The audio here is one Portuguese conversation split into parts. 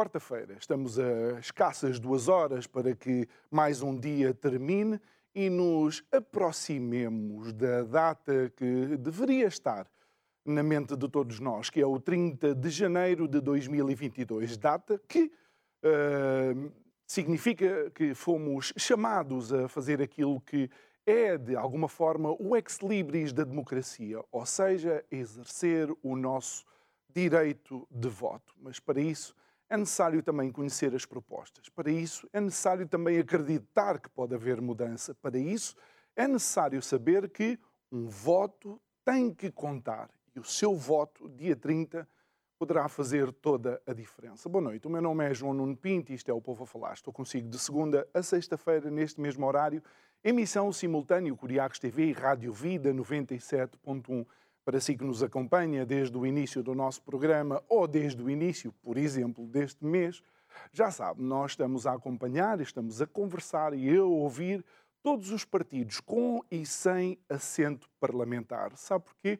Quarta-feira, estamos a escassas duas horas para que mais um dia termine e nos aproximemos da data que deveria estar na mente de todos nós, que é o 30 de janeiro de 2022, data que uh, significa que fomos chamados a fazer aquilo que é, de alguma forma, o ex-libris da democracia, ou seja, exercer o nosso direito de voto. Mas para isso é necessário também conhecer as propostas. Para isso, é necessário também acreditar que pode haver mudança. Para isso, é necessário saber que um voto tem que contar e o seu voto, dia 30, poderá fazer toda a diferença. Boa noite, o meu nome é João Nuno Pinto e isto é o Povo a Falar. Estou consigo de segunda a sexta-feira, neste mesmo horário, emissão simultânea Curiacos TV e Rádio Vida 97.1 para si que nos acompanha desde o início do nosso programa ou desde o início, por exemplo, deste mês, já sabe, nós estamos a acompanhar, estamos a conversar e a ouvir todos os partidos com e sem assento parlamentar. Sabe porquê?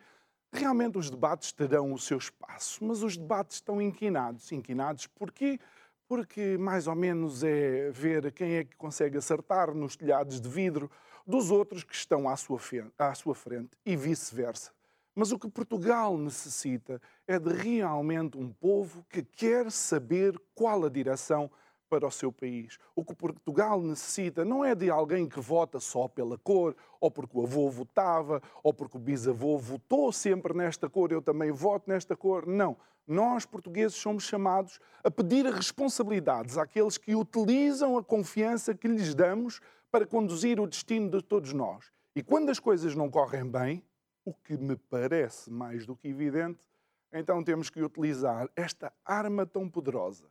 Realmente os debates terão o seu espaço, mas os debates estão inquinados. Inquinados porquê? Porque mais ou menos é ver quem é que consegue acertar nos telhados de vidro dos outros que estão à sua, à sua frente e vice-versa. Mas o que Portugal necessita é de realmente um povo que quer saber qual a direção para o seu país. O que Portugal necessita não é de alguém que vota só pela cor, ou porque o avô votava, ou porque o bisavô votou sempre nesta cor, eu também voto nesta cor. Não. Nós, portugueses, somos chamados a pedir responsabilidades àqueles que utilizam a confiança que lhes damos para conduzir o destino de todos nós. E quando as coisas não correm bem, o que me parece mais do que evidente, então temos que utilizar esta arma tão poderosa,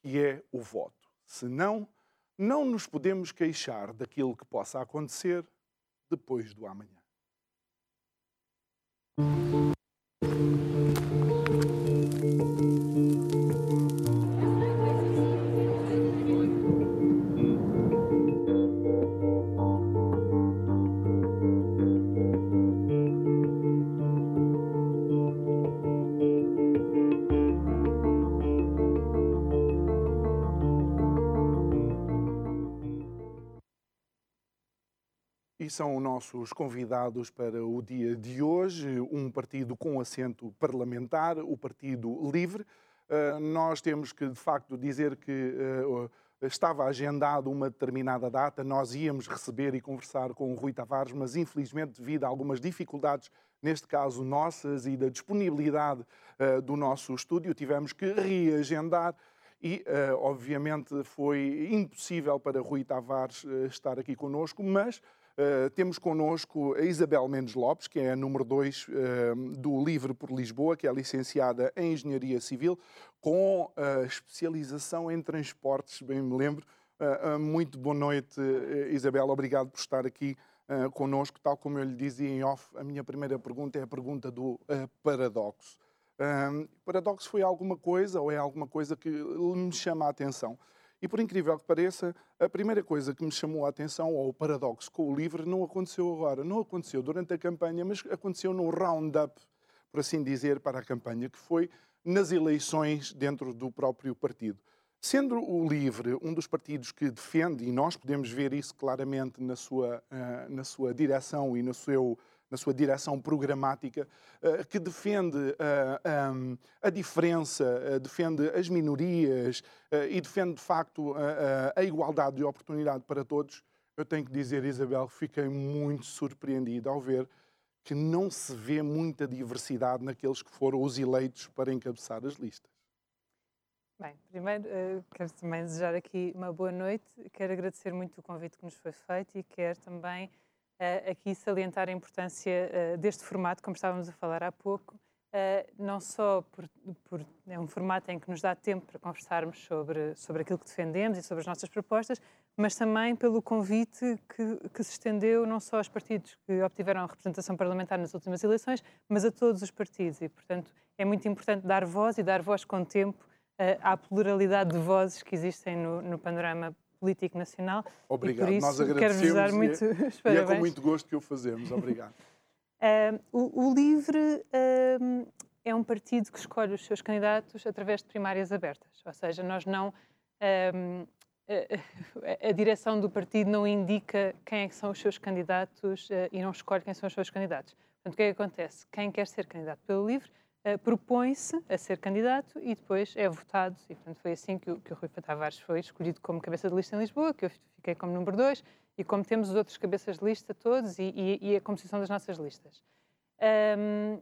que é o voto. Senão, não nos podemos queixar daquilo que possa acontecer depois do amanhã. São nossos convidados para o dia de hoje, um partido com assento parlamentar, o Partido Livre. Uh, nós temos que, de facto, dizer que uh, estava agendado uma determinada data, nós íamos receber e conversar com o Rui Tavares, mas infelizmente, devido a algumas dificuldades, neste caso nossas, e da disponibilidade uh, do nosso estúdio, tivemos que reagendar e, obviamente, foi impossível para Rui Tavares estar aqui conosco, mas Uh, temos connosco a Isabel Mendes Lopes, que é a número 2 uh, eh, do Livre por Lisboa, que é licenciada em Engenharia Civil, com uh, especialização em transportes, bem me lembro. muito boa noite, Isabel. Obrigado por estar aqui uh, connosco. Tal como eu lhe dizia em off, a minha primeira pergunta é a pergunta do paradoxo. paradoxo foi alguma coisa ou é alguma coisa que me chama a atenção? E por incrível que pareça, a primeira coisa que me chamou a atenção, ou o paradoxo com o livro, não aconteceu agora. Não aconteceu durante a campanha, mas aconteceu no round-up, por assim dizer, para a campanha, que foi nas eleições dentro do próprio partido. Sendo o LIVRE um dos partidos que defende, e nós podemos ver isso claramente na sua, uh, na sua direção e no seu na sua direção programática, eh, que defende eh, a diferença, eh, defende as minorias e defende, de facto, a igualdade de oportunidade para todos, eu tenho que dizer, Isabel, que fiquei muito surpreendido ao ver que não se vê muita diversidade naqueles que foram os eleitos para encabeçar as listas. Bem, primeiro quero também desejar aqui uma boa noite, quero agradecer muito o convite que nos foi feito e quero também aqui salientar a importância deste formato, como estávamos a falar há pouco, não só por, por, é um formato em que nos dá tempo para conversarmos sobre, sobre aquilo que defendemos e sobre as nossas propostas, mas também pelo convite que, que se estendeu não só aos partidos que obtiveram representação parlamentar nas últimas eleições, mas a todos os partidos. E, portanto, é muito importante dar voz e dar voz com tempo à pluralidade de vozes que existem no, no panorama político nacional. Obrigado, e por isso, nós agradecemos quero muito e, é, e é com muito gosto que o fazemos. Obrigado. uh, o, o, LIVRE uh, é um partido que escolhe os seus candidatos através de primárias abertas, ou seja, nós não... Uh, a, a direção do partido não indica quem é que são os seus candidatos e não escolhe quem são os seus candidatos. Portanto, o que é que acontece? Quem quer ser candidato pelo LIVRE uh, propõe-se a ser candidato e depois é votado. E, portanto, foi assim que o, que o Rui Tavares foi escolhido como cabeça de lista em Lisboa, que eu fiquei como número 2, e como temos os outros cabeças de lista todos e, e, e a composição das nossas listas. Um,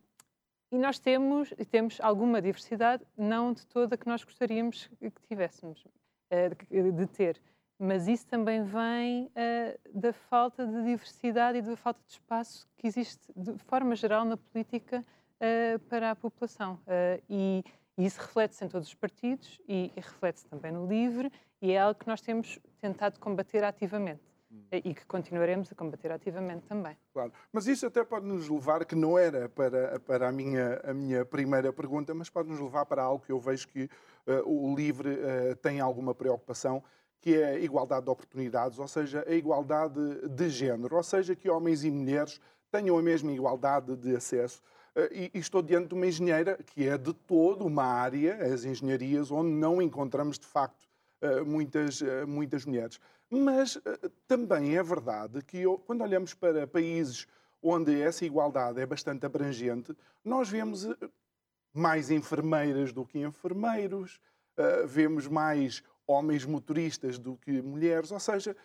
e nós temos, temos alguma diversidade, não de toda que nós gostaríamos que tivéssemos, uh, de ter. Mas isso também vem uh, da falta de diversidade e da falta de espaço que existe, de forma geral, na política uh, para a população. Uh, e, e, isso reflete-se em todos os partidos e, e reflete-se também no LIVRE e é algo que nós temos tentado combater ativamente hum. e que continuaremos a combater ativamente também. Claro, mas isso até pode nos levar, que não era para, para a, minha, a minha primeira pergunta, mas pode nos levar para algo que eu vejo que uh, o LIVRE tem alguma preocupação, que é a igualdade de oportunidades, ou seja, a igualdade de género, ou seja, que homens e mulheres tenham a mesma igualdade de acesso eh, e, estou diante de uma engenheira que é de todo uma área, as engenharias, onde não encontramos de facto eh, muitas, eh, muitas mulheres. Mas também é verdade que quando olhamos para países onde essa igualdade é bastante abrangente, nós vemos mais enfermeiras do que enfermeiros, vemos mais homens motoristas do que mulheres, ou seja,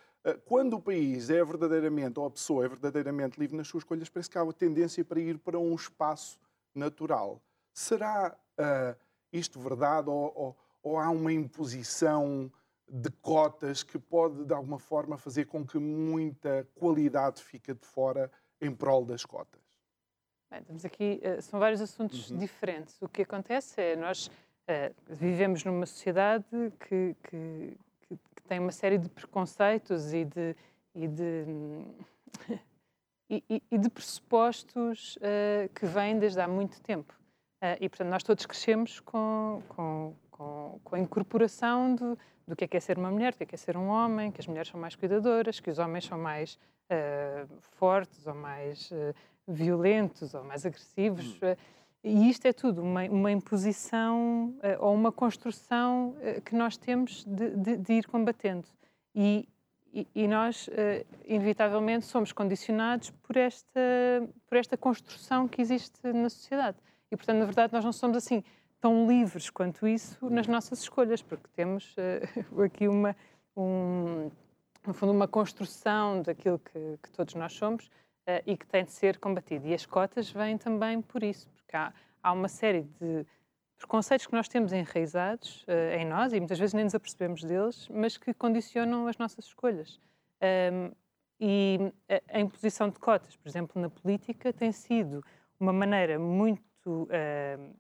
quando o país é verdadeiramente, ou a pessoa é verdadeiramente livre nas suas escolhas, parece que há uma tendência para ir para um espaço natural. Será uh, isto verdade ou, ou, ou, há uma imposição de cotas que pode, de alguma forma, fazer com que muita qualidade fique de fora em prol das cotas? Bem, temos aqui, uh, são vários assuntos uhum. diferentes. O que acontece é, nós uh, vivemos numa sociedade que, que tem uma série de preconceitos e de, e de, e, e de pressupostos uh, que vêm desde há muito tempo. Uh, e, portanto, nós todos crescemos com, com, com, com a incorporação do, do que é, que é ser uma mulher, do que é, que é ser um homem, que as mulheres são mais cuidadoras, que os homens são mais uh, fortes ou mais violentos ou mais agressivos. Hum. E isto é tudo uma, uma imposição uh, ou uma construção uh, que nós temos de, de, de ir combatendo. E, e, e nós, uh, inevitavelmente, somos condicionados por esta, por esta construção que existe na sociedade. E, portanto, na verdade, nós não somos assim tão livres quanto isso nas nossas escolhas, porque temos aqui uma, um, no fundo, uma construção daquilo que, que todos nós somos e que tem de ser combatido. E as cotas vêm também por isso porque há, há uma série de preconceitos que nós temos enraizados uh, em nós e muitas vezes nem nos apercebemos deles, mas que condicionam as nossas escolhas. Um, e a, a, imposição de cotas, por exemplo, na política, tem sido uma maneira muito, uh,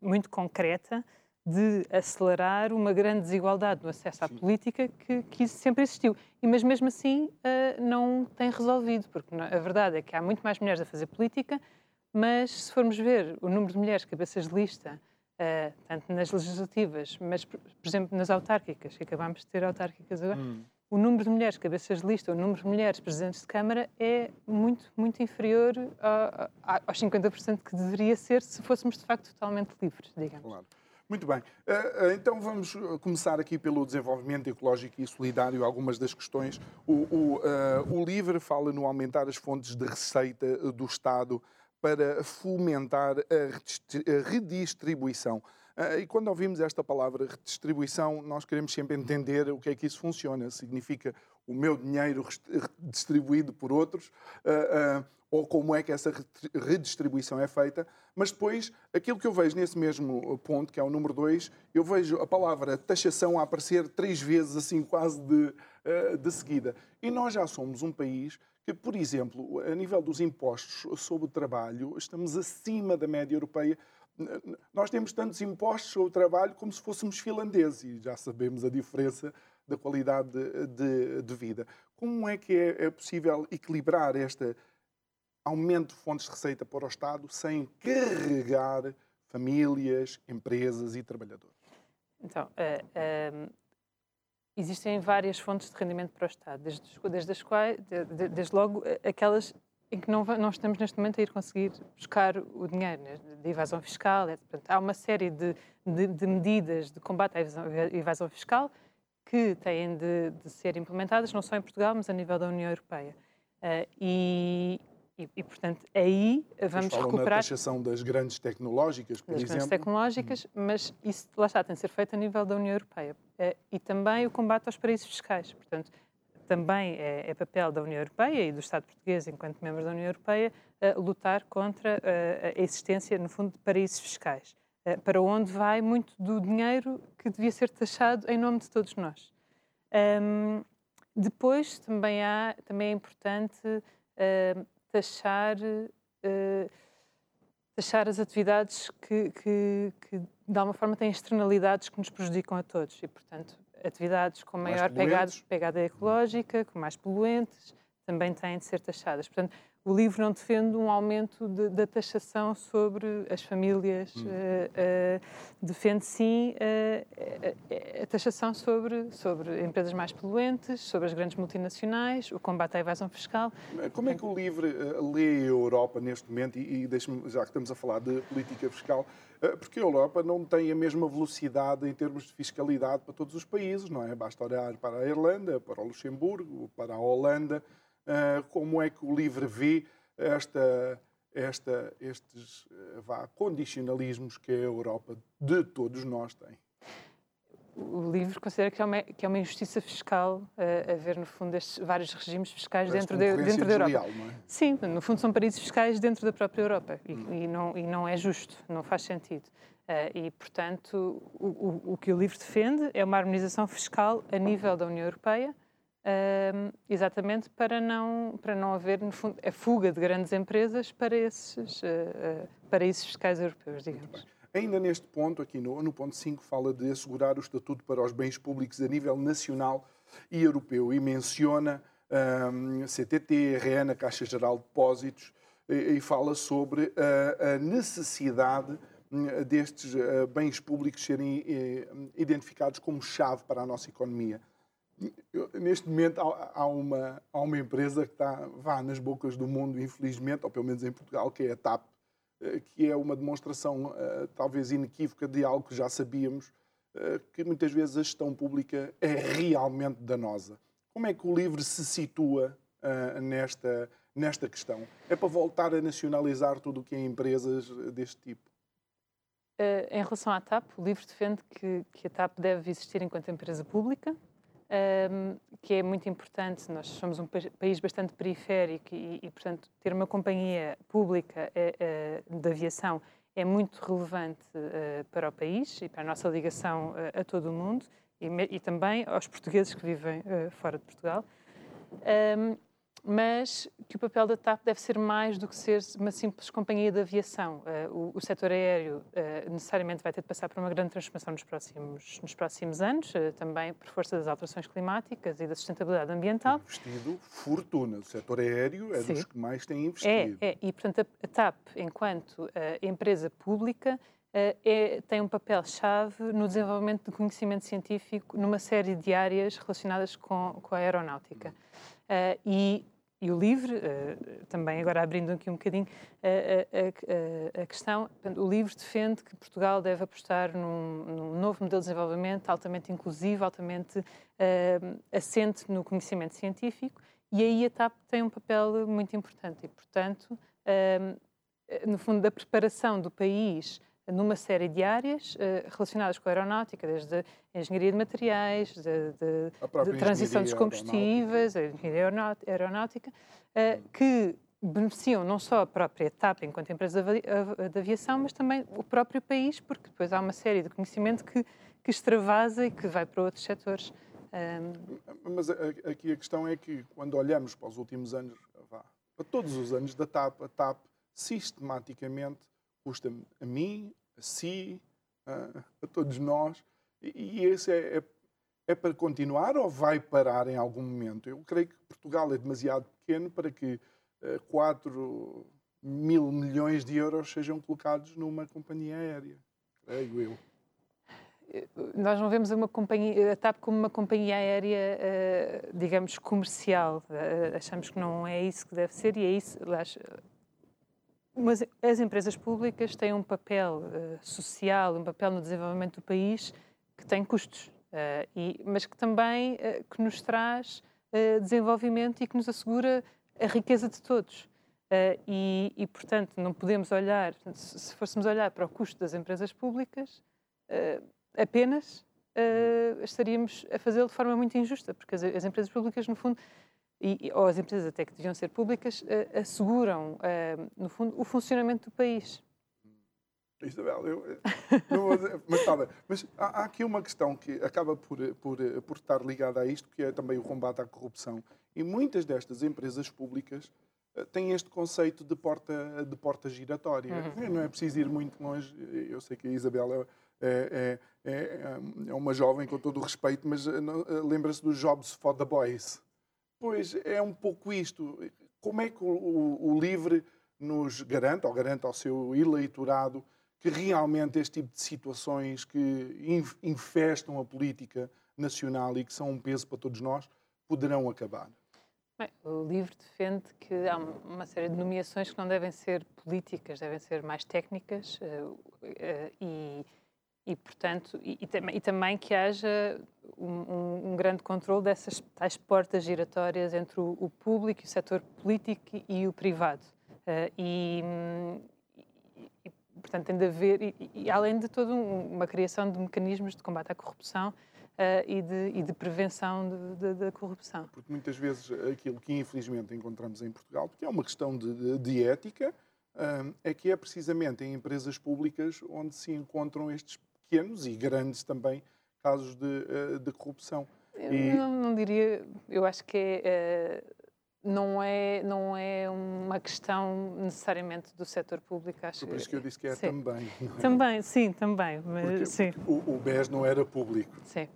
muito concreta de acelerar uma grande desigualdade no acesso à Sim. política que, que sempre existiu. E, mas mesmo assim uh, não tem resolvido, porque a verdade é que há muito mais mulheres a fazer política, mas se formos ver o número de mulheres cabeças de lista, uh, tanto nas legislativas, mas, por, por, exemplo, nas autárquicas, que acabámos de ter autárquicas agora, hum. o número de mulheres cabeças de lista, o número de mulheres presidentes de Câmara é muito, muito inferior a, a, aos 50% que deveria ser se fôssemos, de facto, totalmente livres, digamos. Claro. Muito bem. Uh, então vamos começar aqui pelo desenvolvimento ecológico e solidário, algumas das questões. O, o, o LIVRE fala no aumentar as fontes de receita do Estado para fomentar a redistribuição. Ah, e quando ouvimos esta palavra redistribuição, nós queremos sempre entender o que é que isso funciona. Significa o meu dinheiro distribuído por outros, ah, ah, ou como é que essa redistribuição é feita, mas depois, aquilo que eu vejo nesse mesmo ponto, que é o número 2, eu vejo a palavra taxação a aparecer três vezes, assim, quase de, de seguida. E nós já somos um país por exemplo, a nível dos impostos sobre o trabalho, estamos acima da média europeia. Nós temos tantos impostos sobre o trabalho como se fôssemos finlandeses e já sabemos a diferença da qualidade de, de, de vida. Como é que é, é possível equilibrar este aumento de fontes de receita para o Estado sem carregar famílias, empresas e trabalhadores? Então, uh, uh, existem várias fontes de rendimento para o Estado, desde, desde, as quais, desde, desde logo aquelas em que não, não, estamos neste momento a ir conseguir buscar o dinheiro, né, de evasão fiscal. Portanto, há uma série de, de, de, medidas de combate à evasão, evasão fiscal que têm de, de, ser implementadas, não só em Portugal, mas a nível da União Europeia. Uh, e, e, e, portanto, aí vamos falam recuperar... na taxação das grandes tecnológicas, por das exemplo. grandes tecnológicas, mas isso, lá está, tem de ser feito a nível da União Europeia. Uh, e também o combate aos paraísos fiscais. Portanto, também é, é, papel da União Europeia e do Estado português, enquanto membros da União Europeia, uh, lutar contra a existência, no fundo, de paraísos fiscais. Eh, para onde vai muito do dinheiro que devia ser taxado em nome de todos nós. Depois também há também é importante taxar uh, taxar as atividades que, que, que, de alguma forma têm externalidades que nos prejudicam a todos e portanto atividades com maior pegada, pegada ecológica, com mais poluentes, também têm de ser taxadas. Portanto, o livro não defende um aumento de, da taxação sobre as famílias, hum. uh, uh, defende sim uh, a taxação sobre, sobre empresas mais poluentes, sobre as grandes multinacionais, o combate à evasão fiscal. Como é que o livro lê a Europa neste momento, e, e já que estamos a falar de política fiscal, porque a Europa não tem a mesma velocidade em termos de fiscalidade para todos os países, não é? Basta olhar para a Irlanda, para o Luxemburgo, para a Holanda, como é que o LIVRE vê esta, esta, estes ah, vá, condicionalismos que a Europa de todos nós tem? o livro considera que é uma, que é uma injustiça fiscal uh, haver, no fundo, estes vários regimes fiscais dentro, de, dentro da Europa. Não é? Sim, no fundo são paraísos fiscais dentro da própria Europa e, hum. e, não, e não é justo, não faz sentido. Uh, e, portanto, o, o, o, que o livro defende é uma harmonização fiscal a nível da União Europeia, Uh, exatamente para não, para não haver, no fundo, a fuga de grandes empresas para esses uh, uh, paraísos fiscais europeus, digamos. Ainda neste ponto, aqui no, no ponto 5, fala de assegurar o estatuto para os bens públicos a nível nacional e europeu e menciona um, CTT, REN, a Caixa Geral de Depósitos, e, e fala sobre a necessidade hum, destes bens públicos serem eh, identificados como chave para a nossa economia neste momento há, há, uma, há uma empresa que está vá nas bocas do mundo, infelizmente, ou pelo menos em Portugal, que é a TAP, eh, que é uma demonstração uh, talvez inequívoca de algo que já sabíamos, uh, que muitas vezes a gestão pública é realmente danosa. Como é que o LIVRE se situa nesta, nesta questão? É para voltar a nacionalizar tudo o que é empresas deste tipo? em relação à TAP, o LIVRE defende que, que a TAP deve existir enquanto empresa pública, um, que é muito importante. Nós somos um país bastante periférico e, e portanto, ter uma companhia pública uh, de aviação é muito relevante uh, para o país e para a nossa ligação uh, a todo o mundo e, e, também aos portugueses que vivem fora de Portugal. Um, mas que o papel da TAP deve ser mais do que ser uma simples companhia de aviação. Uh, o, o setor aéreo uh, necessariamente vai ter de passar por uma grande transformação nos próximos, nos próximos anos, uh, também por força das alterações climáticas e da sustentabilidade ambiental. Investido fortuna. O setor aéreo é Sim. dos que mais tem investido. É, é. e portanto a, TAP, enquanto empresa pública, é, tem um papel-chave no desenvolvimento de conhecimento científico numa série de áreas relacionadas com, com a aeronáutica. Uh, e, e, o LIVRE, uh, também agora abrindo aqui um bocadinho a, a, a questão, o LIVRE defende que Portugal deve apostar num, num novo modelo de desenvolvimento altamente inclusivo, altamente assente no conhecimento científico, e aí a TAP tem um papel muito importante. E, portanto, no fundo, da preparação do país numa série de áreas uh, relacionadas com a aeronáutica, desde a engenharia de materiais, de, de, de transição dos combustíveis, a engenharia aeronáutica, uh, que beneficiam não só a própria TAP enquanto empresa de aviação, mas também o próprio país, porque depois há uma série de conhecimento que, que extravasa e que vai para outros setores. Um... Mas aqui a questão é que, quando olhamos para os últimos anos, vá, para todos os anos da TAP, a TAP sistematicamente custa a mim, a si, a, a todos nós, e, e esse é, é, é para continuar ou vai parar em algum momento? Eu creio que Portugal é demasiado pequeno para que 4 mil milhões de euros sejam colocados numa companhia aérea, creio eu. Nós não vemos uma companhia, a TAP como uma companhia aérea, eh, digamos, comercial. Eh, achamos que não é isso que deve ser e é isso. Mas as empresas públicas têm um papel uh, social, um papel no desenvolvimento do país que tem custos, uh, e, mas que também uh, que nos traz desenvolvimento e que nos assegura a riqueza de todos. E, e, portanto, não podemos olhar, se fôssemos olhar para o custo das empresas públicas, apenas estaríamos a fazê-lo de forma muito injusta, porque as, as empresas públicas, no fundo, e, ou as empresas até que deviam ser públicas, asseguram, no fundo, o funcionamento do país. Isabel, eu, não dizer, mas, tá mas há, há, aqui uma questão que acaba por, por, por estar ligada a isto, que é também o combate à corrupção. E muitas destas empresas públicas uh, têm este conceito de porta, de porta giratória. Uhum. Não é preciso ir muito longe. Eu sei que a Isabel é, é, é, é uma jovem, com todo o respeito, mas uh, lembra-se dos Jobs for the Boys. Pois é um pouco isto. Como é que o, o, o LIVRE nos garante, ou garante ao seu eleitorado, que realmente este tipo de situações que infestam a política nacional e que são um peso para todos nós poderão acabar? Bem, o LIVRE defende que há uma série de nomeações que não devem ser políticas, devem ser mais técnicas uh, uh, e, e, portanto, e, e, e, também que haja um, um, grande controle dessas tais portas giratórias entre o, o público, o setor político e o privado. Uh, e, portanto, tem de haver, e, e além de toda um, uma criação de mecanismos de combate à corrupção uh, e, de, e, de, prevenção da corrupção. Porque muitas vezes aquilo que infelizmente encontramos em Portugal, porque é uma questão de, de ética, uh, é que é precisamente em empresas públicas onde se encontram estes pequenos e grandes também casos de, uh, de corrupção. Eu e... não, não, diria, eu acho que é não é, não é uma questão necessariamente do setor público. Acho Por isso que eu disse que é sim. também. É? Também, sim, também. Mas, porque, sim. O, o BES não era público. Sim.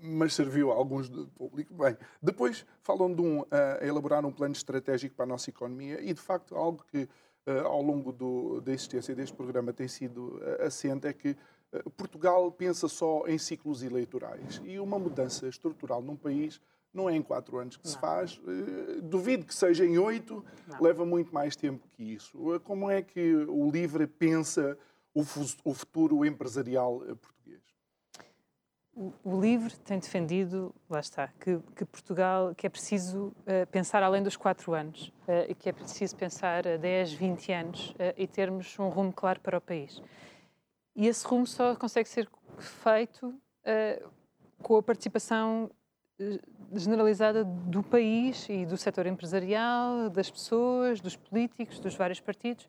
Mas serviu a alguns do público. Bem, depois falam de um, uh, elaborar um plano estratégico para a nossa economia e, de facto, algo que uh, ao longo do, da existência deste programa tem sido uh, assente é que Portugal pensa só em ciclos eleitorais e uma mudança estrutural num país não é em quatro anos que não. se faz. Eh, duvido que seja em oito, leva muito mais tempo que isso. Eh, como é que o LIVRE pensa o futuro empresarial eh, português? O LIVRE tem defendido, lá está, que, que Portugal, que é preciso uh, pensar além dos quatro anos, uh, e que é preciso pensar a 10, 20 anos uh, e termos um rumo claro para o país. E esse rumo só consegue ser feito com a participação generalizada do país e do setor empresarial, das pessoas, dos políticos, dos vários partidos.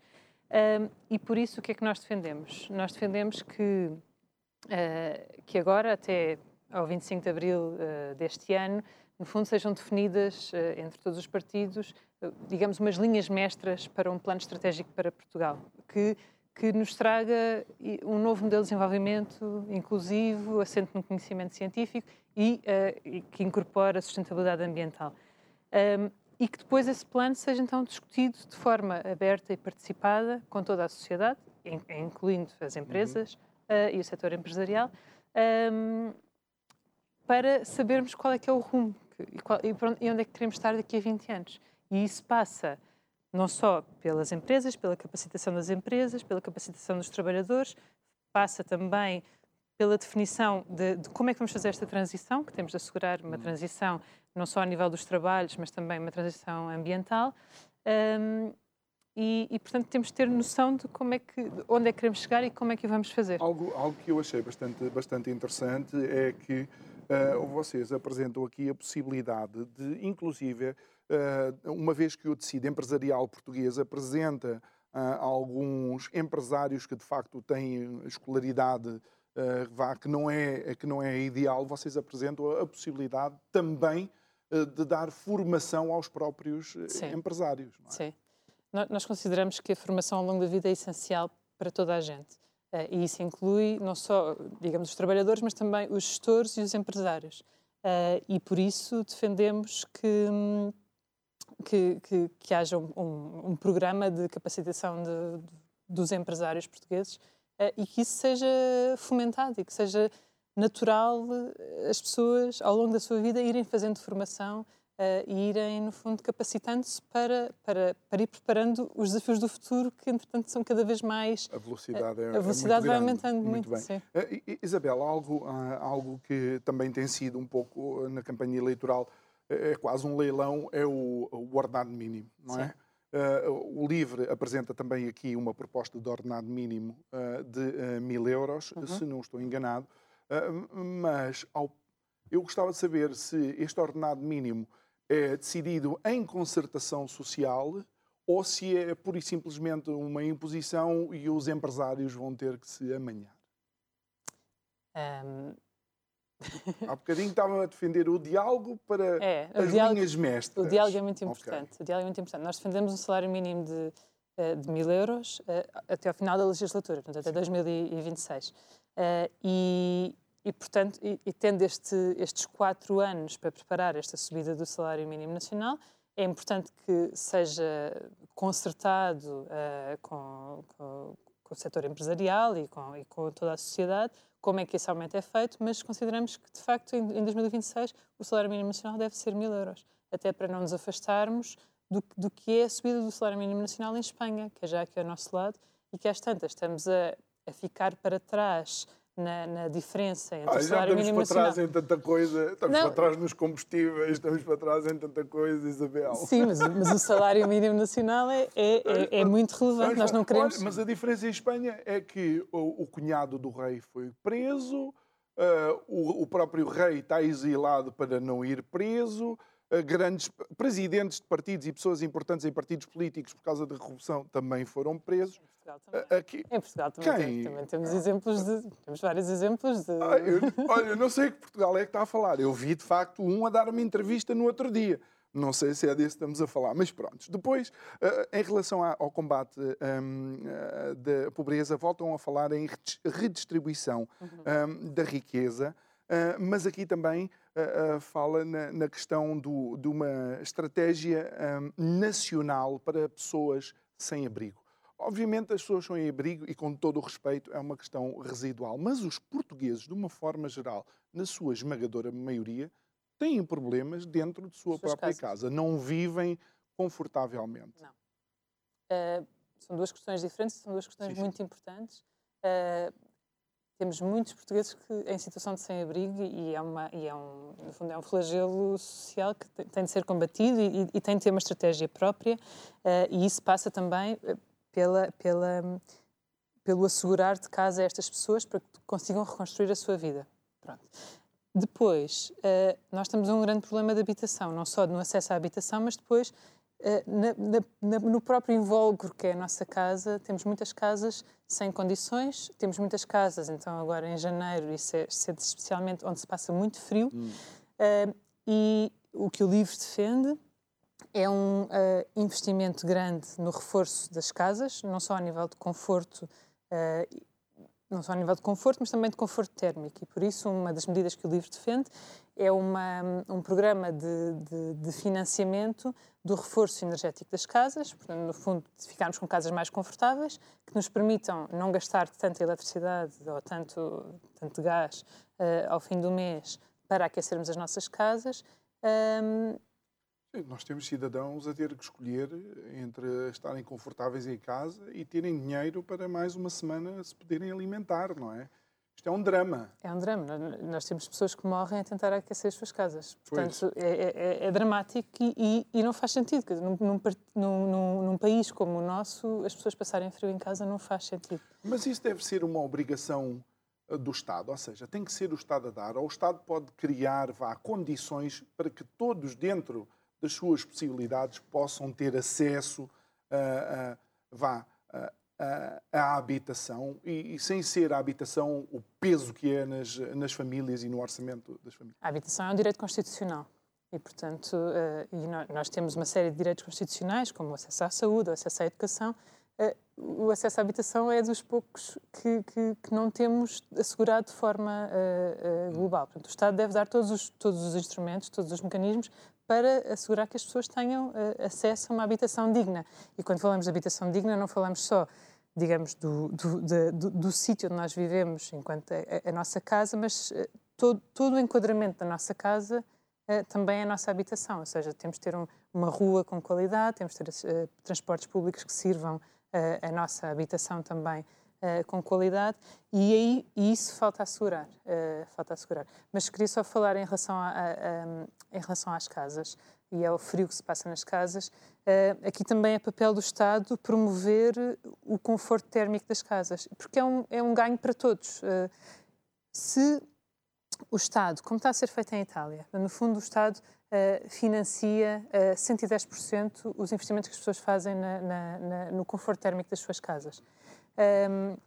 Um, e por isso, o que é que nós defendemos? Nós defendemos que, uh, que agora, até ao 25 de abril uh, deste ano, no fundo, sejam definidas uh, entre todos os partidos, digamos, umas linhas mestras para um plano estratégico para Portugal, que que nos traga um novo modelo de desenvolvimento inclusivo, assente no conhecimento científico e, uh, e que incorpora a sustentabilidade ambiental. Um, e que depois esse plano seja então discutido de forma aberta e participada com toda a sociedade, incluindo as empresas uhum. uh, e o setor empresarial, um, para sabermos qual é que é o rumo e, qual, e onde é que queremos estar daqui a 20 anos. E isso passa não só pelas empresas, pela capacitação das empresas, pela capacitação dos trabalhadores, passa também pela definição de, de, como é que vamos fazer esta transição, que temos de assegurar uma uhum. transição não só a nível dos trabalhos, mas também uma transição ambiental. Um, e, e, portanto, temos de ter noção de como é que, onde é que queremos chegar e como é que o vamos fazer. Algo, algo que eu achei bastante, bastante interessante é que uh, vocês apresentam aqui a possibilidade de, inclusive, uma vez que o tecido empresarial português apresenta alguns empresários que de facto têm escolaridade vá, que, não é, que não é ideal, vocês apresentam a possibilidade também de dar formação aos próprios Sim. empresários. É? Sim. Nós consideramos que a formação ao longo da vida é essencial para toda a gente. E isso inclui não só, digamos, os trabalhadores, mas também os gestores e os empresários. E por isso defendemos que, que, que, que haja um, um, um, programa de capacitação de, de, dos empresários portugueses uh, e que isso seja fomentado e que seja natural as pessoas, ao longo da sua vida, irem fazendo formação uh, e irem, no fundo, capacitando-se para, para, para ir preparando os desafios do futuro, que, entretanto, são cada vez mais. A velocidade, é, a velocidade é vai aumentando muito. muito sim. Uh, Isabel, algo, uh, algo que também tem sido um pouco na campanha eleitoral, é quase um leilão, é o, o ordenado mínimo, não é? Uh, o LIVRE apresenta também aqui uma proposta de ordenado mínimo uh, de uh, mil euros, uhum. se não estou enganado, mas ao, eu gostava de saber se este ordenado mínimo é decidido em concertação social ou se é pura e simplesmente uma imposição e os empresários vão ter que se amanhar? Um... Há bocadinho estavam a defender o diálogo para é, as diálogo, linhas mestras. O diálogo é muito importante. Okay. O diálogo é muito importante. Nós defendemos um salário mínimo de, eh, de mil euros eh, até ao final da legislatura, portanto, até 2026. Eh, e, e, portanto, e, e tendo este, estes quatro anos para preparar esta subida do salário mínimo nacional, é importante que seja consertado uh, com, com, com, o setor empresarial e com, e com, toda a sociedade como é que esse aumento é feito, mas consideramos que, de facto, em, em 2026 o salário mínimo nacional deve ser mil euros, até para não nos afastarmos do, do, que é a subida do salário mínimo nacional em Espanha, que é já aqui ao nosso lado, e que às tantas estamos a, a ficar para trás na, na diferença entre ah, o salário mínimo nacional... estamos para trás em tanta coisa, estamos não. para trás nos combustíveis, estamos para trás em tanta coisa, Isabel. Sim, mas, mas o salário mínimo nacional é, é, é, é muito relevante, mas, nós não queremos... Olha, mas a diferença em Espanha é que o, o cunhado do rei foi preso, uh, o, o próprio rei está exilado para não ir preso, grandes presidentes de partidos e pessoas importantes em partidos políticos por causa da corrupção também foram presos. Em Portugal também. Aqui... Em Portugal também, Quem? também temos exemplos de. Temos vários exemplos de. Ah, eu, olha, eu não sei que Portugal é que está a falar. Eu vi de facto um a dar uma entrevista no outro dia. Não sei se é desse que estamos a falar, mas pronto. Depois, em relação ao combate hum, da pobreza, voltam a falar em redistribuição uhum. Hum, da riqueza, mas aqui também uh, fala na, na questão do, de uma estratégia um, nacional para pessoas sem abrigo. Obviamente, as pessoas sem abrigo, e com todo o respeito, é uma questão residual, mas os portugueses, de uma forma geral, na sua esmagadora maioria, têm problemas dentro de sua própria casas. casa, não vivem confortavelmente. Não. Uh, são duas questões diferentes, são duas questões sim, muito sim. importantes. Uh, temos muitos portugueses que, em situação de sem-abrigo e, é uma, e é um, no fundo, é um flagelo social que tem de ser combatido e, e tem de ter uma estratégia própria uh, e isso passa também eh, pela, pela, pelo assegurar de casa a estas pessoas para que consigam reconstruir a sua vida. Pronto. Depois, uh, nós temos um grande problema de habitação, não só no acesso à habitação, mas depois na, na, no próprio invólucro que é a nossa casa, temos muitas casas sem condições, temos muitas casas, então agora em janeiro, isso é, especialmente onde se passa muito frio, hum. uh, e o que o LIVRE defende é um uh, investimento grande no reforço das casas, não só a nível de conforto uh, não só a nível de conforto, mas também de conforto térmico. E por isso, uma das medidas que o LIVRE defende é uma, um programa de, de, de, financiamento do reforço energético das casas, portanto, no fundo, ficarmos com casas mais confortáveis, que nos permitam não gastar tanta eletricidade ou tanto, tanto gás uh, ao fim do mês para aquecermos as nossas casas. Um, nós temos cidadãos a ter que escolher entre estarem confortáveis em casa e terem dinheiro para mais uma semana se poderem alimentar, não é? Isto é um drama. É um drama. Nós temos pessoas que morrem a tentar aquecer as suas casas. Portanto, é, é, é, é, dramático e, e, e, não faz sentido. Num, num, num, num, país como o nosso, as pessoas passarem frio em casa não faz sentido. Mas isso deve ser uma obrigação eh, do Estado, ou seja, tem que ser o Estado a dar, ou o Estado pode criar vá, condições para que todos dentro das suas possibilidades, possam ter acesso a, a a, a, habitação e, e, sem ser a habitação o peso que é nas, nas famílias e no orçamento das famílias. A habitação é um direito constitucional. E, portanto, uh, e nós, temos uma série de direitos constitucionais, como o acesso à saúde, o acesso à educação. Uh, o acesso à habitação é dos poucos que, que, que não temos assegurado de forma uh, global. Portanto, o Estado deve dar todos os, todos os instrumentos, todos os mecanismos para assegurar que as pessoas tenham acesso a uma habitação digna. E quando falamos de habitação digna, não falamos só digamos, do, do, do, do sítio onde nós vivemos enquanto a, a nossa casa, mas todo, todo o enquadramento da nossa casa uh, também é a nossa habitação, ou seja, temos de ter um, uma rua com qualidade, temos de ter uh, transportes públicos que sirvam uh, a nossa habitação também com qualidade e aí e isso falta assegurar, falta assegurar. Mas queria só falar em relação, a, a, a, em relação às casas e ao frio que se passa nas casas. aqui também é papel do Estado promover o conforto térmico das casas, porque é um, é um ganho para todos. se o Estado, como está a ser feito em Itália, no fundo o Estado uh, financia uh, eh, 110% os investimentos que as pessoas fazem na, na, na, no conforto térmico das suas casas. Um,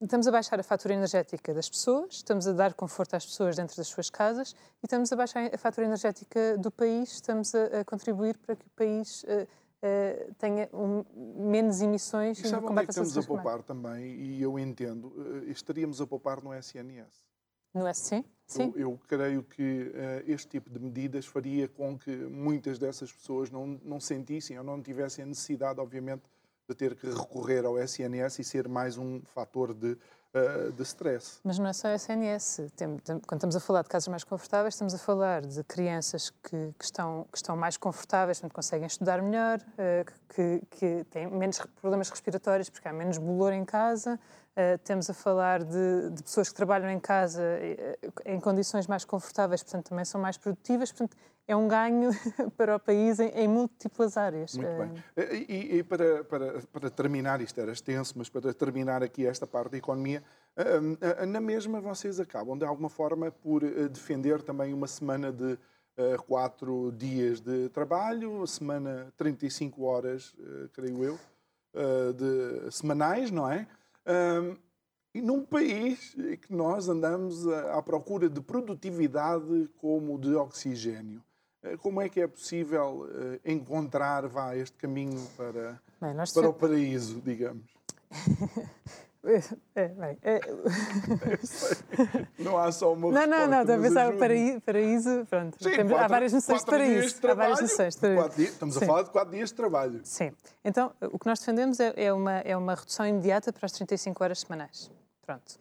estamos a baixar a fatura energética das pessoas, estamos a dar conforto às pessoas dentro das suas casas e estamos a baixar a fatura energética do país, estamos a, a contribuir para que o país uh, uh, tenha um, menos emissões e, e sabe onde é que estamos a poupar também, e eu entendo, uh, estaríamos a poupar no SNS. No SC? Sim. Eu, eu creio que este tipo de medidas faria com que muitas dessas pessoas não, não sentissem ou não tivessem a necessidade, obviamente, de ter que recorrer ao SNS e ser mais um fator de, uh, de stress. Mas não é só SNS. Tem, tem, quando estamos a falar de casas mais confortáveis, estamos a falar de crianças que, que estão, que estão mais confortáveis, portanto, conseguem estudar melhor, uh, que, que têm menos problemas respiratórios porque há menos bolor em casa, Uh, temos a falar de, de, pessoas que trabalham em casa uh, em condições mais confortáveis, portanto, também são mais produtivas. Portanto, é um ganho para o país em, em múltiplas áreas. Muito uh... bem. E, e, para, para, para terminar, isto era extenso, mas para terminar aqui esta parte da economia, na mesma vocês acabam, de alguma forma, por defender também uma semana de quatro dias de trabalho, semana 35 horas, creio eu, de semanais, não é? Um, e num país que nós andamos à procura de produtividade como de oxigênio, eh, como é que é possível eh, encontrar vá, este caminho para, bem, para o paraíso, digamos? É, bem, é... não há só uma Não, não, não, estou a pensar paraíso, paraíso pronto. Sim, quatro, há várias noções de paraíso. De há várias noções de. Dias, estamos Sim. a falar de quatro dias de trabalho. Sim. Então, o que nós defendemos é, é, uma, é uma redução imediata para as 35 horas semanais. Pronto.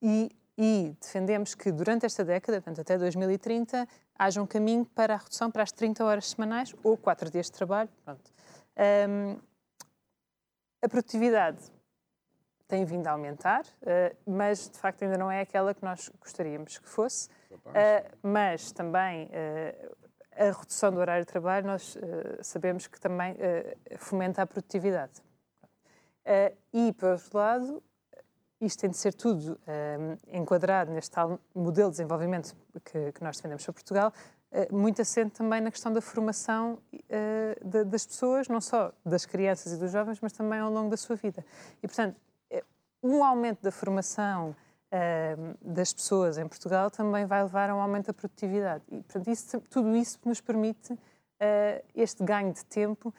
E, e defendemos que durante esta década, portanto até 2030, haja um caminho para a redução para as 30 horas semanais ou quatro dias de trabalho. Pronto. Um, a produtividade tem vindo a aumentar, uh, mas de facto ainda não é aquela que nós gostaríamos que fosse. Uh, mas também uh, a redução do horário de trabalho, nós sabemos que também fomenta a produtividade. e, por outro lado, isto tem de ser tudo enquadrado neste tal modelo de desenvolvimento que, nós defendemos para Portugal, muito assente também na questão da formação das pessoas, não só das crianças e dos jovens, mas também ao longo da sua vida. E, portanto, um aumento da formação uh, das pessoas em Portugal também vai levar a um aumento da produtividade. E, portanto, isso, tudo isso nos permite uh, este ganho de tempo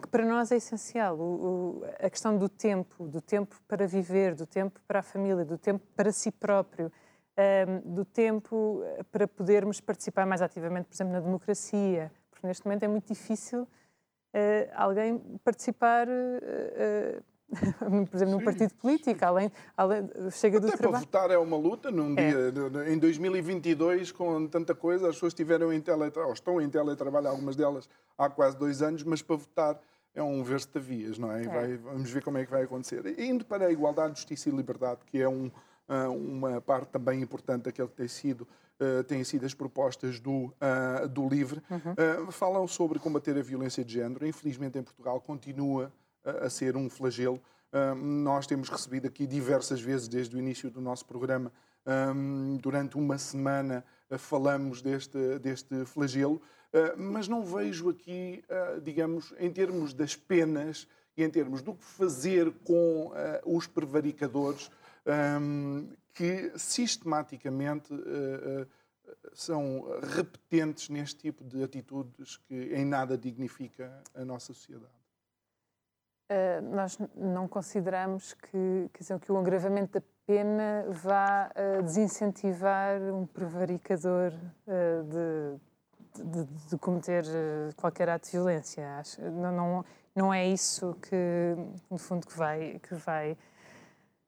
que para nós é essencial. O, o, a questão do tempo, do tempo para viver, do tempo para a família, do tempo para si próprio, uh, do tempo para podermos participar mais ativamente, por exemplo, na democracia. Porque neste momento é muito difícil alguém participar por exemplo, num partido político, além, além chega Até do trabalho. para votar é uma luta num é. dia, em 2022, com tanta coisa, as pessoas estiveram em teletrabalho, ou estão em teletrabalho, algumas delas há quase dois anos, mas para votar é um verstavias, não é? é. Vai, vamos ver como é que vai acontecer. E indo para a igualdade, justiça e liberdade, que é um, ah, uma parte também importante daquilo que tem sido Uh, têm sido as propostas do, uh, do LIVRE, uhum. uh, falam sobre combater a violência de género. Infelizmente, em Portugal, continua a, ser um flagelo. nós temos recebido aqui diversas vezes, desde o início do nosso programa, durante uma semana, falamos deste, deste flagelo. mas não vejo aqui, digamos, em termos das penas e em termos do que fazer com os prevaricadores, que sistematicamente são repetentes neste tipo de atitudes que em nada dignifica a nossa sociedade. Uh, nós não consideramos que, dizer, que o agravamento da pena vá uh, desincentivar um prevaricador uh, de, de, de, cometer qualquer ato de violência. Acho, não, não, não é isso que, no fundo, que vai, que vai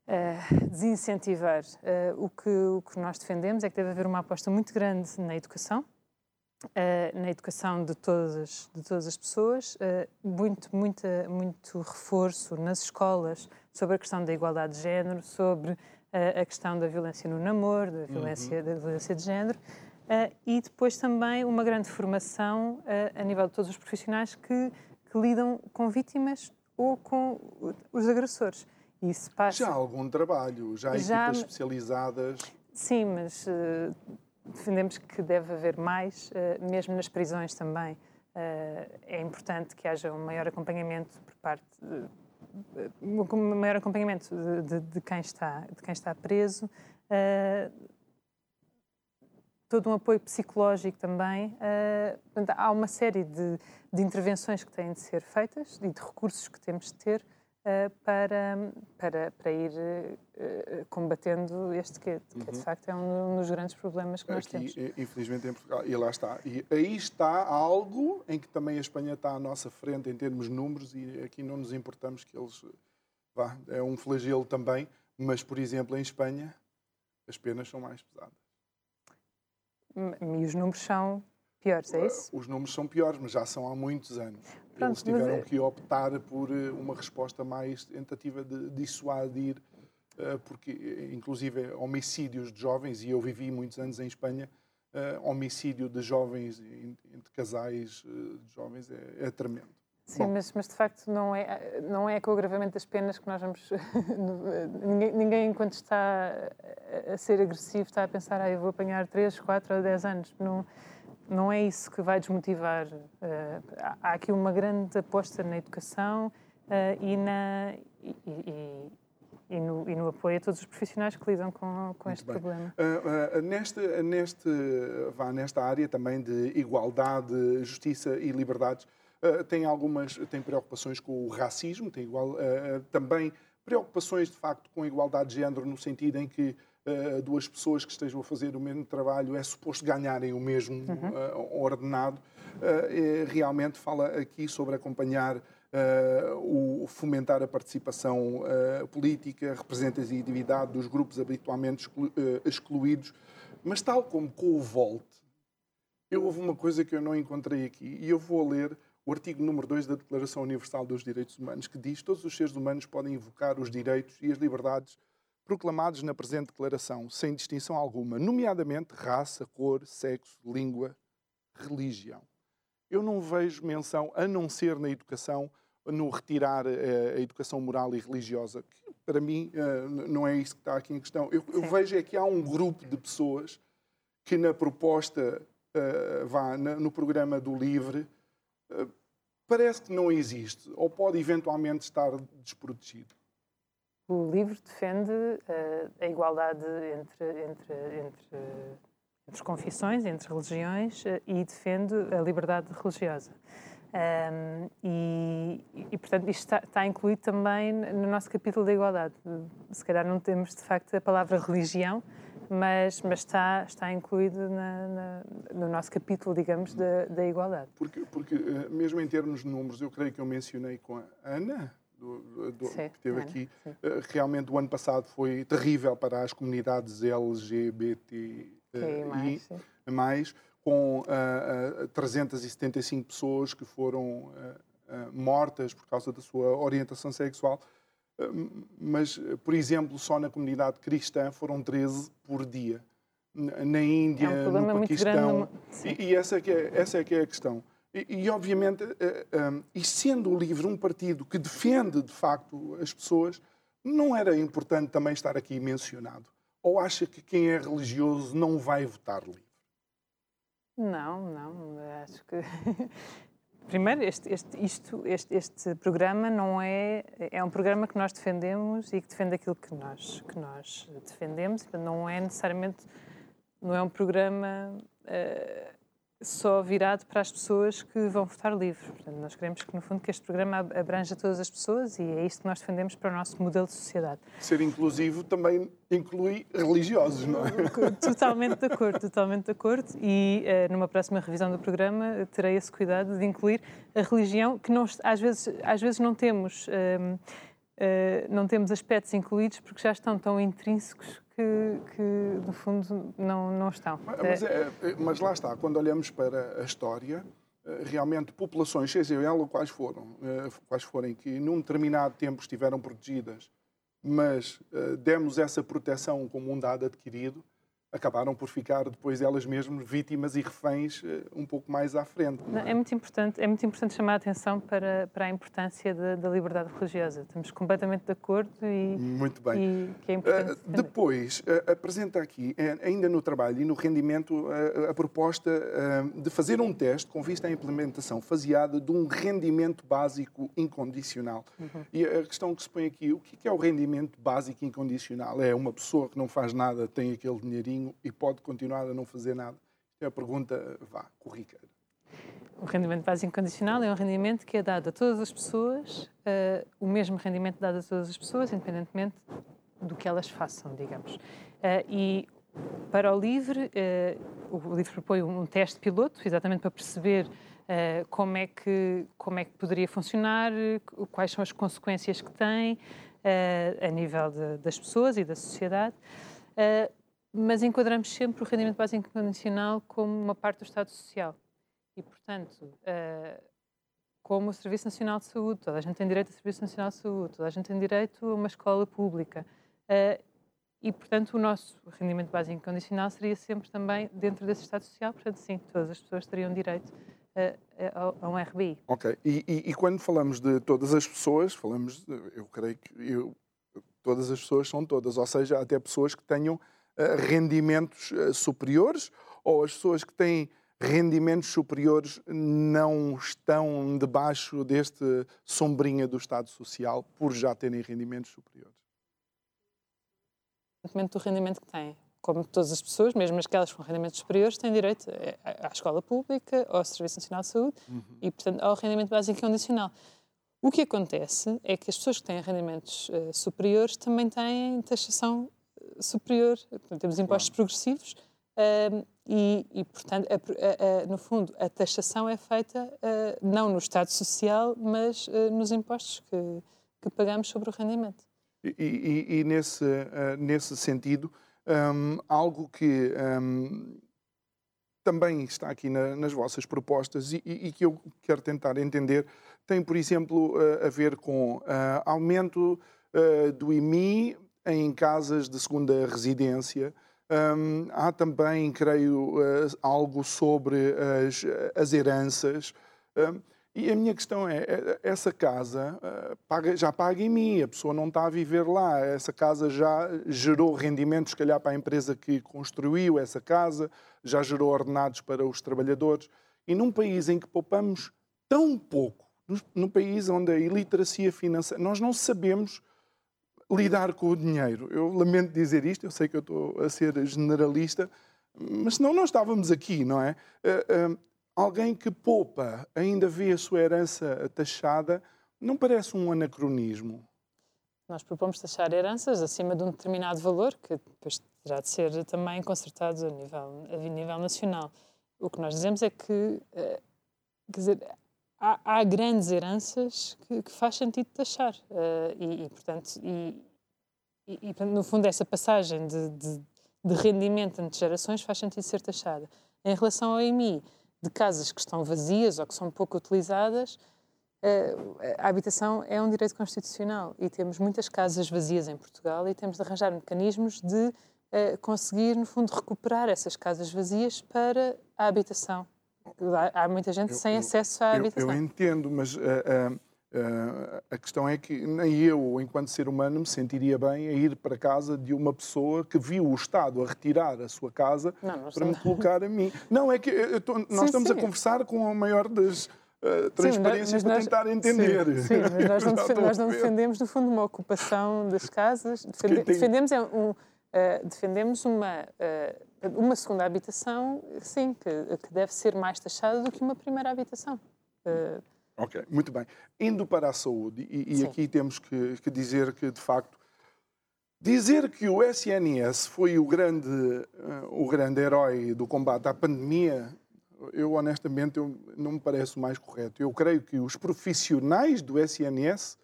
uh, desincentivar. Uh, o, que, o que nós defendemos é que deve haver uma aposta muito grande na educação, uh, na educação de todas, de todas as pessoas, muito, muita, muito reforço nas escolas sobre a questão da igualdade de género, sobre a questão da violência no namoro, da violência, uhum. da violência de género. Uh, e depois também uma grande formação uh, a nível de todos os profissionais que, que, lidam com vítimas ou com os agressores. Isso passa. Já há algum trabalho, já há já... equipas especializadas. Sim, mas uh, defendemos que deve haver mais, uh, mesmo nas prisões também. Uh, é importante que haja um maior acompanhamento por parte. um maior acompanhamento de, de, de, quem está, de quem está preso, todo um apoio psicológico também. há uma série de, de intervenções que têm de ser feitas e de recursos que temos de ter uh, para, para, para ir uh, combatendo este que, que uhum. de facto é um dos grandes problemas que nós Aqui, temos. Infelizmente em Portugal, e lá está. E aí está algo em que também a Espanha está à nossa frente em termos de números e aqui não nos importamos que eles. Vá, é um flagelo também, mas, por exemplo, em Espanha as penas são mais pesadas. E os números são piores, é isso? Os números são piores, mas já são há muitos anos. Pronto, Eles tiveram mas... que optar por eh, uma resposta mais tentativa de dissuadir, eh, porque, inclusive, homicídios de jovens, e eu vivi muitos anos em Espanha, eh, homicídio de jovens entre casais de jovens é, é tremendo. Sim, mas, mas, de facto não é, não é com o agravamento das penas que nós vamos. ninguém, ninguém, enquanto está a ser agressivo, está a pensar, ah, eu vou apanhar 3, 4 ou 10 anos. Não, não é isso que vai desmotivar. Uh, há aqui uma grande aposta na educação uh, e, na, e, e, e, no, e, no, apoio a todos os profissionais que lidam com, com este bem. problema. Uh, neste, neste, vá, nesta área também de igualdade, justiça e liberdades, tem algumas tem preocupações com o racismo, tem igual, também preocupações de facto com a igualdade de género no sentido em que uh, duas pessoas que estejam a fazer o mesmo trabalho é suposto ganharem o mesmo uhum. uh, ordenado. Uh, realmente fala aqui sobre acompanhar o fomentar a participação política, a representatividade dos grupos habitualmente exclu excluídos, mas tal como com o Volt, eu houve uma coisa que eu não encontrei aqui e eu vou ler o artigo número 2 da Declaração Universal dos Direitos Humanos, que diz que todos os seres humanos podem invocar os direitos e as liberdades proclamados na presente declaração, sem distinção alguma, nomeadamente raça, cor, sexo, língua, religião. Eu não vejo menção, a não ser na educação, no retirar eh, a educação moral e religiosa, que para mim eh, não é isso que está aqui em questão. Eu, eu vejo é que há um grupo de pessoas que na proposta, uh, vá, no programa do LIVRE, parece que não existe, ou pode eventualmente estar desprotegido. O livro defende uh, a igualdade entre, entre, entre, entre confissões, entre religiões uh, e defende a liberdade religiosa. Um, e, e, portanto, isto está, está, incluído também no nosso capítulo da igualdade. Se calhar não temos, de facto, a palavra religião, mas, mas está, está incluído na, na, no nosso capítulo, digamos, da, da igualdade. Porque, porque, eh, mesmo em termos de números, eu creio que eu mencionei com a Ana, do, do, que teve aqui. Eh, realmente o ano passado foi terrível para as comunidades LGBT e mais, com uh, uh, 375 pessoas que foram uh, mortas por causa da sua orientação sexual. mas, por exemplo, só na comunidade cristã foram 13 por dia. Na Índia, é um no Paquistão. E, e, essa, é que é, essa é que é a questão. E, e obviamente, eh, um, e sendo o LIVRE um partido que defende, de facto, as pessoas, não era importante também estar aqui mencionado? Ou acha que quem é religioso não vai votar livre? Não, não, acho que. Primeiro, este, este, isto, este, este programa não é. É um programa que nós defendemos e que defende aquilo que nós, que nós defendemos, não é necessariamente. Não é um programa. Uh, só virado para as pessoas que vão votar livre. Portanto, nós queremos que, no fundo, que este programa abranja todas as pessoas e é isto que nós defendemos para o nosso modelo de sociedade. Ser inclusivo também inclui religiosos, não é? Totalmente de acordo, totalmente de acordo. E uh, numa próxima revisão do programa terei esse cuidado de incluir a religião, que nós, às, vezes, às vezes não temos... Uh, uh, não temos aspectos incluídos porque já estão tão intrínsecos que, que no fundo, não, não estão. Mas, é, é, mas lá está, quando olhamos para a história, eh, realmente populações, seja elas quais foram, eh, quais forem, que num determinado tempo estiveram protegidas, mas eh, demos essa proteção como um dado adquirido, acabaram por ficar depois elas mesmas vítimas e reféns eh, um pouco mais à frente. É? é? muito importante, é muito importante chamar a atenção para, para a importância da, da liberdade religiosa. Estamos completamente de acordo e muito bem. E que é importante uh, depois uh, apresenta aqui ainda no trabalho e no rendimento uh, a proposta de fazer um teste com vista à implementação faseada de um rendimento básico incondicional. Uhum. E a questão que se põe aqui, o que é o rendimento básico incondicional? É uma pessoa que não faz nada, tem aquele dinheirinho e pode continuar a não fazer nada? É a pergunta, vá, corriqueira. O rendimento básico incondicional é um rendimento que é dado a todas as pessoas, uh, o mesmo rendimento dado a todas as pessoas, independentemente do que elas façam, digamos. Uh, e para o LIVRE, uh, o LIVRE propõe um teste piloto, exatamente para perceber como, é que, como é que poderia funcionar, quais são as consequências que tem a nível de, das pessoas e da sociedade mas enquadramos sempre o rendimento básico incondicional como uma parte do Estado Social. E, portanto, uh, como o Serviço Nacional de Saúde, toda a gente tem direito ao Serviço Nacional de Saúde, toda a gente tem direito a uma escola pública. Uh, e, portanto, o nosso rendimento básico incondicional seria sempre também dentro desse Estado Social. Portanto, sim, todas as pessoas teriam direito a, a, um RBI. Ok. E, e, e, quando falamos de todas as pessoas, falamos, de, eu creio que eu, todas as pessoas são todas, ou seja, até pessoas que tenham eh, rendimentos eh, superiores ou as pessoas que têm rendimentos superiores não estão debaixo deste sombrinha do Estado Social por já terem rendimentos superiores? do rendimento que têm. Como todas as pessoas, mesmo aquelas com rendimentos superiores, têm direito à escola pública, ao Serviço Nacional de Saúde uhum. e, portanto, ao rendimento básico condicional. O que acontece é que as pessoas que têm rendimentos uh, superiores também têm taxação superior. temos impostos claro. progressivos uh, e, e, portanto, a, a, a, no fundo, a taxação é feita uh, não no Estado Social, mas uh, nos impostos que, que, pagamos sobre o rendimento. E, e, e nesse, nesse sentido, um, algo que um, também está aqui na, nas vossas propostas e, que eu quero tentar entender, tem, por exemplo, a ver com aumento do IMI em casas de segunda residência. Um, há também, creio, uh, algo sobre as, as heranças. Um, e a minha questão é, é essa casa paga, já paga em mim, a pessoa não está a viver lá, essa casa já gerou rendimentos, se calhar, para a empresa que construiu essa casa, já gerou ordenados para os trabalhadores. E num país em que poupamos tão pouco, num país onde a iliteracia financeira, nós não sabemos lidar com o dinheiro. Eu lamento dizer isto, eu sei que eu estou a ser generalista, mas senão não estávamos aqui, não é? Uh, uh, alguém que poupa ainda vê a sua herança taxada, não parece um anacronismo? Nós propomos taxar heranças acima de um determinado valor, que depois terá de ser também consertado a nível, a nível nacional. O que nós dizemos é que, uh, quer dizer, há, há grandes heranças que, que, faz sentido taxar. Uh, e, e, portanto, e, e, no fundo, essa passagem de, de, de, rendimento entre gerações faz sentido ser taxada. Em relação ao IMI, de casas que estão vazias ou que são pouco utilizadas, uh, a habitação é um direito constitucional e temos muitas casas vazias em Portugal e temos de arranjar mecanismos de uh, conseguir, no fundo, recuperar essas casas vazias para a habitação há muita gente eu, sem acesso à eu, habitação. Eu entendo, mas uh, uh, Uh, a questão é que nem eu, enquanto ser humano, me sentiria bem a ir para casa de uma pessoa que viu o Estado a retirar a sua casa não, para me colocar a mim. Não, é que tô, nós sim, estamos sim. a conversar com a maior das uh, transparências sim, para nós, tentar entender. Sim, sim mas nós não, defendemos, nós não defendemos, no fundo, uma ocupação das casas. Defende, tem... Defendemos, é um, uh, defendemos uma, uma segunda habitação, sim, que, que, deve ser mais taxada do que uma primeira habitação. Ok, muito bem. Indo para a saúde, e, e aqui temos que, que, dizer que, de facto, dizer que o SNS foi o grande, uh, o grande herói do combate à pandemia, eu honestamente eu, não me parece mais correto. Eu creio que os profissionais do SNS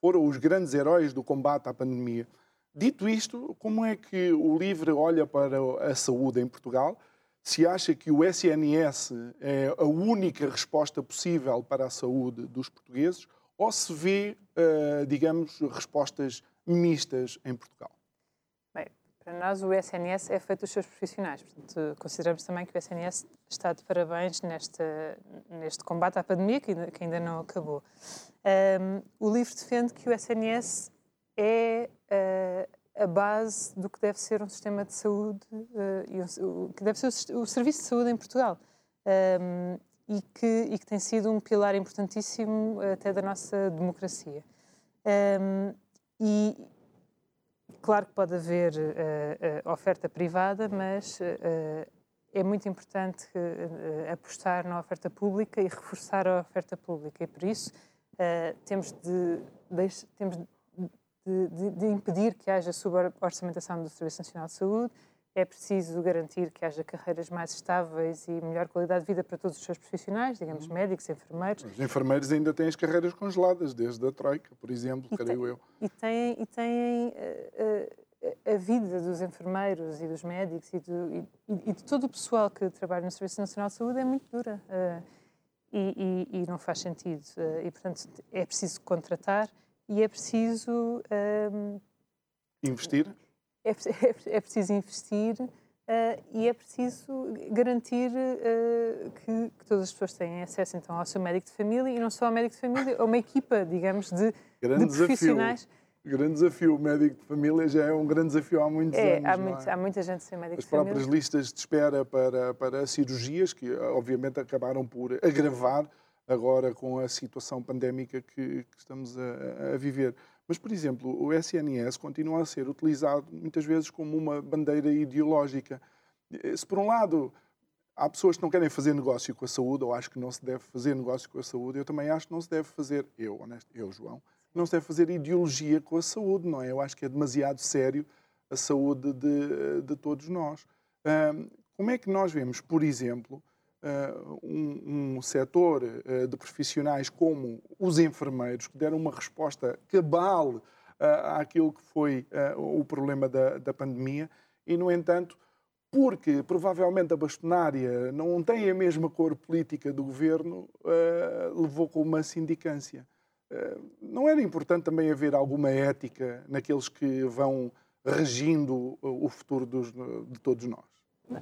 foram os grandes heróis do combate à pandemia. Dito isto, como é que o LIVRE olha para a saúde em Portugal? se acha que o SNS é a única resposta possível para a saúde dos portugueses ou se vê, uh, digamos, respostas mistas em Portugal? Bem, para nós o SNS é feito dos seus profissionais. Portanto, consideramos também que o SNS está de parabéns neste, neste combate à pandemia, que ainda, que ainda não acabou. Um, o livro defende que o SNS é a base do que deve ser um sistema de saúde uh, e o, que deve ser o, o, serviço de saúde em Portugal um, e, que, e que tem sido um pilar importantíssimo até da nossa democracia. Um, e claro que pode haver uh, uh, oferta privada, mas é muito importante apostar na oferta pública e reforçar a oferta pública e por isso temos de temos de, de, de impedir que haja suborçamentação do Serviço Nacional de Saúde, é preciso garantir que haja carreiras mais estáveis e melhor qualidade de vida para todos os seus profissionais, digamos, uhum. médicos, enfermeiros. Os enfermeiros ainda têm as carreiras congeladas, desde a Troika, por exemplo, e creio tem, eu. E têm, e têm uh, uh, a vida dos enfermeiros e dos médicos e, do, e, e, de todo o pessoal que trabalha no Serviço Nacional de Saúde é muito dura. Uh, e, e, não faz sentido. e, portanto, é preciso contratar e é preciso. Um, investir? É, é, é preciso investir uh, e é preciso garantir uh, que, que, todas as pessoas têm acesso então ao seu médico de família e não só ao médico de família, a uma equipa, digamos, de, de profissionais. Desafio. Grande desafio. O médico de família já é um grande desafio há muitos é, anos. Há, muito, é? há muita gente sem médico As de família. As próprias listas de espera para, para cirurgias, que obviamente acabaram por agravar agora com a situação pandémica que, que estamos a, a, viver. Mas, por exemplo, o SNS continua a ser utilizado muitas vezes como uma bandeira ideológica. Se, por um lado, há pessoas que não querem fazer negócio com a saúde, ou acho que não se deve fazer negócio com a saúde, eu também acho que não se deve fazer, eu, honesto, eu, João, não se deve fazer ideologia com a saúde, não é? Eu acho que é demasiado sério a saúde de, de todos nós. como é que nós vemos, por exemplo, um, um setor uh, de profissionais como os enfermeiros, que deram uma resposta cabal uh, àquilo que foi o problema da, da pandemia, e, no entanto, porque provavelmente a bastonária não tem a mesma cor política do governo, levou com uma sindicância. não era importante também haver alguma ética naqueles que vão regindo o futuro dos, de todos nós?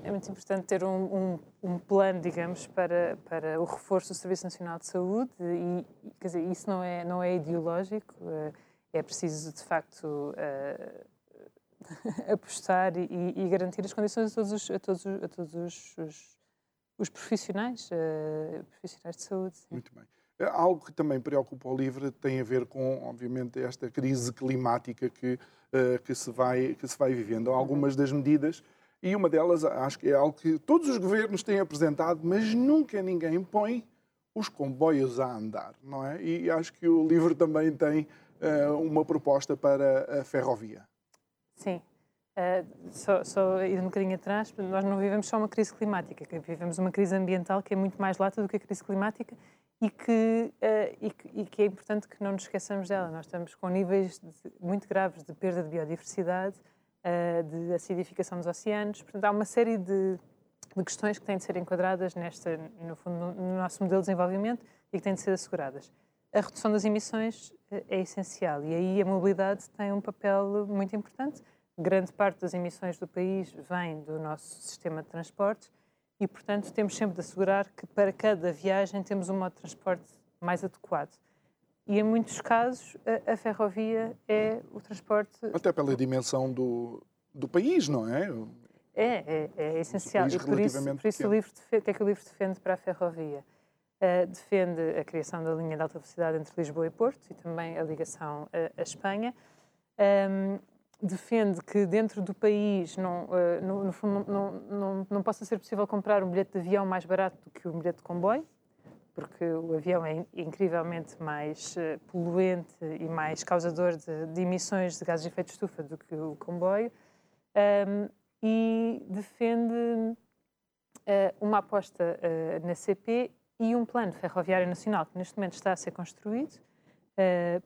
É muito importante ter um, um, um, plano, digamos, para, para o reforço do Serviço Nacional de Saúde e, quer dizer, isso não é, não é ideológico, eh, é preciso, de facto, uh, apostar e, e, garantir as condições a todos os, a todos, a todos os, os, os profissionais, uh, profissionais de saúde. Sim. Muito bem. Algo que também preocupa o LIVRE tem a ver com, obviamente, esta crise climática que, uh, que, se, vai, que se vai vivendo. Algumas das medidas e uma delas, acho que é algo que todos os governos têm apresentado, mas nunca ninguém põe os comboios a andar, não é? E acho que o livro também tem uh, uma proposta para a ferrovia. Sim. Uh, só, só ir um bocadinho atrás, nós não vivemos só uma crise climática, vivemos uma crise ambiental que é muito mais lata do que a crise climática e que, uh, e que, e que é importante que não nos esqueçamos dela. Nós estamos com níveis de, muito graves de perda de biodiversidade, uh, de acidificação dos oceanos. Portanto, há uma série de, de, questões que têm de ser enquadradas nesta, no, fundo, no nosso modelo de desenvolvimento e que têm de ser asseguradas. A redução das emissões uh, é essencial e aí a mobilidade tem um papel muito importante. Grande parte das emissões do país vem do nosso sistema de transportes e, portanto, temos sempre de assegurar que para cada viagem temos um modo de transporte mais adequado. E em muitos casos a, a, ferrovia é o transporte. Até pela dimensão do, do país, não é? É, é, é essencial. E por isso, por isso o livro defende, o que é que o livro defende para a ferrovia? Uh, defende a criação da linha de alta velocidade entre Lisboa e Porto e também a ligação à, à Espanha. Um, defende que dentro do país, não, uh, no, no, fundo, não, não, não, possa ser possível comprar um bilhete de avião mais barato do que um bilhete de comboio, porque o avião é incrivelmente mais uh, poluente e mais causador de, de, emissões de gases de efeito de estufa do que o comboio, um, e defende uh, uma aposta na CP e um plano ferroviário nacional que neste momento está a ser construído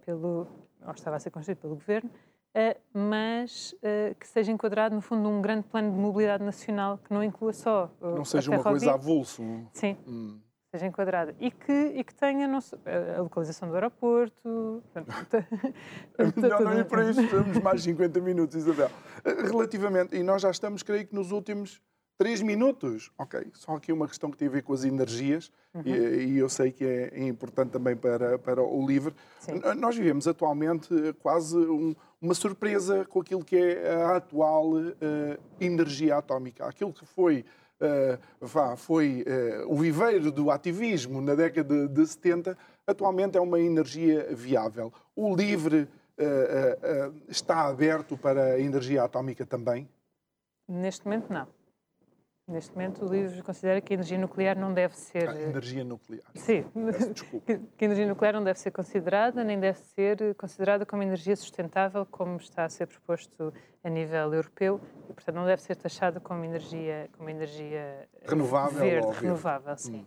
pelo, ou estava a ser construído pelo governo, Uh, mas uh, que seja enquadrado, no fundo, num grande plano de mobilidade nacional que não inclua só. Uh, não seja uma coisa avulso. Sim. Hum. Seja enquadrada. E que, e que tenha não, a localização do aeroporto. não, não é para isso, temos mais 50 minutos, Isabel. Relativamente, e nós já estamos, creio que nos últimos Três minutos? Ok, só aqui uma questão que tem a ver com as energias uhum. e, e, eu sei que é, é, importante também para, para o livro. Sim. Nós vivemos atualmente quase um, uma surpresa com aquilo que é a atual uh, energia atómica. Aquilo que foi, vá, foi uh, o viveiro do ativismo na década de, de 70, atualmente é uma energia viável. O livre está aberto para a energia atómica também? Neste momento, não. Neste momento, o livro considera que a energia nuclear não deve ser. A energia nuclear. Sim. Que, que a energia nuclear não deve ser considerada, nem deve ser considerada como energia sustentável, como está a ser proposto a nível europeu, e, portanto, não deve ser taxada como energia, como energia renovável. Verde, renovável, sim. Hum.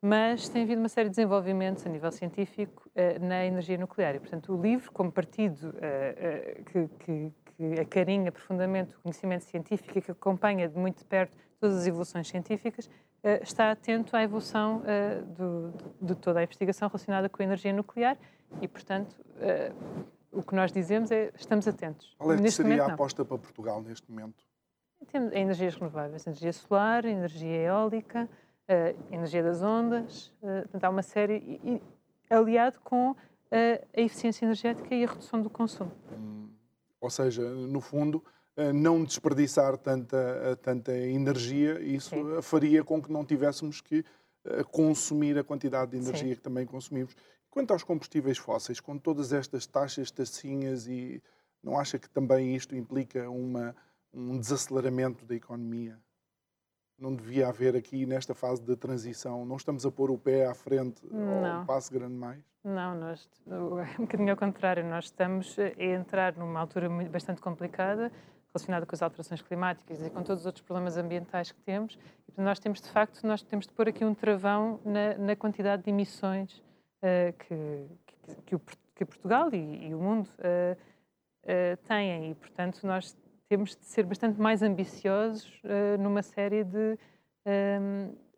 Mas tem havido uma série de desenvolvimentos a nível científico uh, na energia nuclear. E, portanto, o livro, como partido uh, uh, que, que, que acarinha profundamente o conhecimento científico e que acompanha de muito perto todas as evoluções científicas, uh, está atento à evolução do, de toda a investigação relacionada com a energia nuclear e, portanto, uh, o que nós dizemos é estamos atentos. Qual é que neste seria momento, a aposta não. para Portugal neste momento? Temos energias renováveis, energia solar, energia eólica, energia das ondas, há uma série, e, aliado com a eficiência energética e a redução do consumo. Hum, ou seja, no fundo, não desperdiçar tanta, tanta energia, isso Sim. faria com que não tivéssemos que eh, consumir a quantidade de energia Sim. que também consumimos. Quanto aos combustíveis fósseis, com todas estas taxas, taxinhas, e não acha que também isto implica uma, um desaceleramento da economia? Não devia haver aqui, nesta fase de transição, não estamos a pôr o pé à frente não. ao passo grande mais? Não, nós, um bocadinho ao contrário, nós estamos a entrar numa altura bastante complicada, relacionada com as alterações climáticas e com todos os outros problemas ambientais que temos. E nós temos, de facto, nós temos de pôr aqui um travão na, na quantidade de emissões uh, que, que, que, o, que, Portugal e, e o mundo uh, uh, têm. E, portanto, nós temos de ser bastante mais ambiciosos numa série de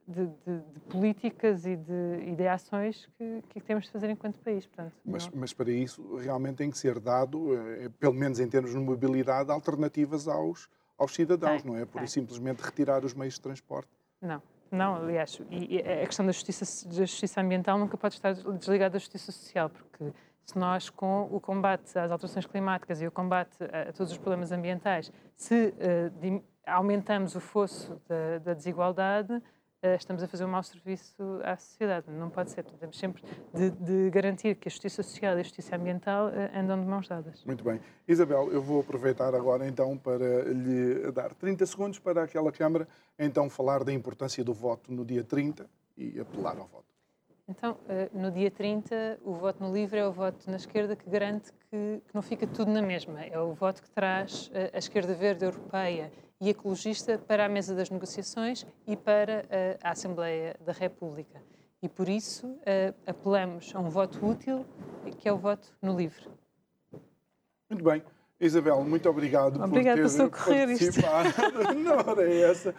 de, de, de, políticas e de, e de ações que, que, temos de fazer enquanto país. Portanto, mas, mas, para isso realmente tem que ser dado, eh, pelo menos em termos de mobilidade, alternativas aos, aos cidadãos, tem, não é? Por simplesmente retirar os meios de transporte. Não, não, aliás, e, e a questão da justiça, da justiça ambiental nunca pode estar desligada da justiça social, porque se nós, com o combate às alterações climáticas e o combate a, a todos os problemas ambientais, se uh, aumentamos o fosso da, da desigualdade, eh, estamos a fazer um mau serviço à sociedade. Não pode ser. Temos sempre de, de, garantir que a justiça social e a justiça ambiental eh, andam de mãos dadas. Muito bem. Isabel, eu vou aproveitar agora então para lhe dar 30 segundos para aquela Câmara então falar da importância do voto no dia 30 e apelar ao voto. Então, eh, no dia 30, o voto no livre é o voto na esquerda que garante que, que não fica tudo na mesma. É o voto que traz a esquerda verde europeia e ecologista para a mesa das negociações e para eh, a Assembleia da República. E por isso uh, apelamos a um voto útil, que é o voto no livre. Muito bem. Isabel, muito obrigado Obrigada por ter participado na hora é essa.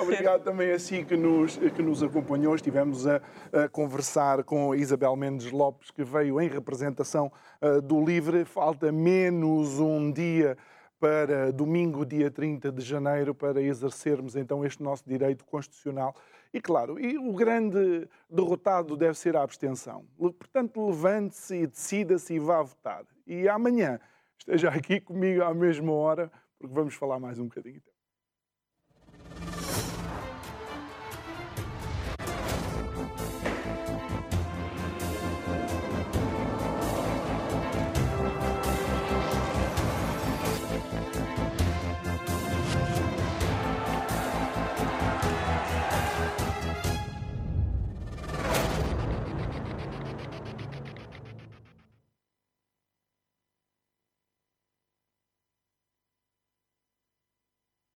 Obrigado também a si que nos, que nos acompanhou. Estivemos a, a, conversar com Isabel Mendes Lopes, que veio em representação uh, do LIVRE. Falta menos um dia para domingo, dia 30 de janeiro, para exercermos então este nosso direito constitucional. E claro, e o grande derrotado deve ser a abstenção. Portanto, levante-se e decida-se e vá votar. E amanhã esteja aqui comigo à mesma hora, porque vamos falar mais um bocadinho.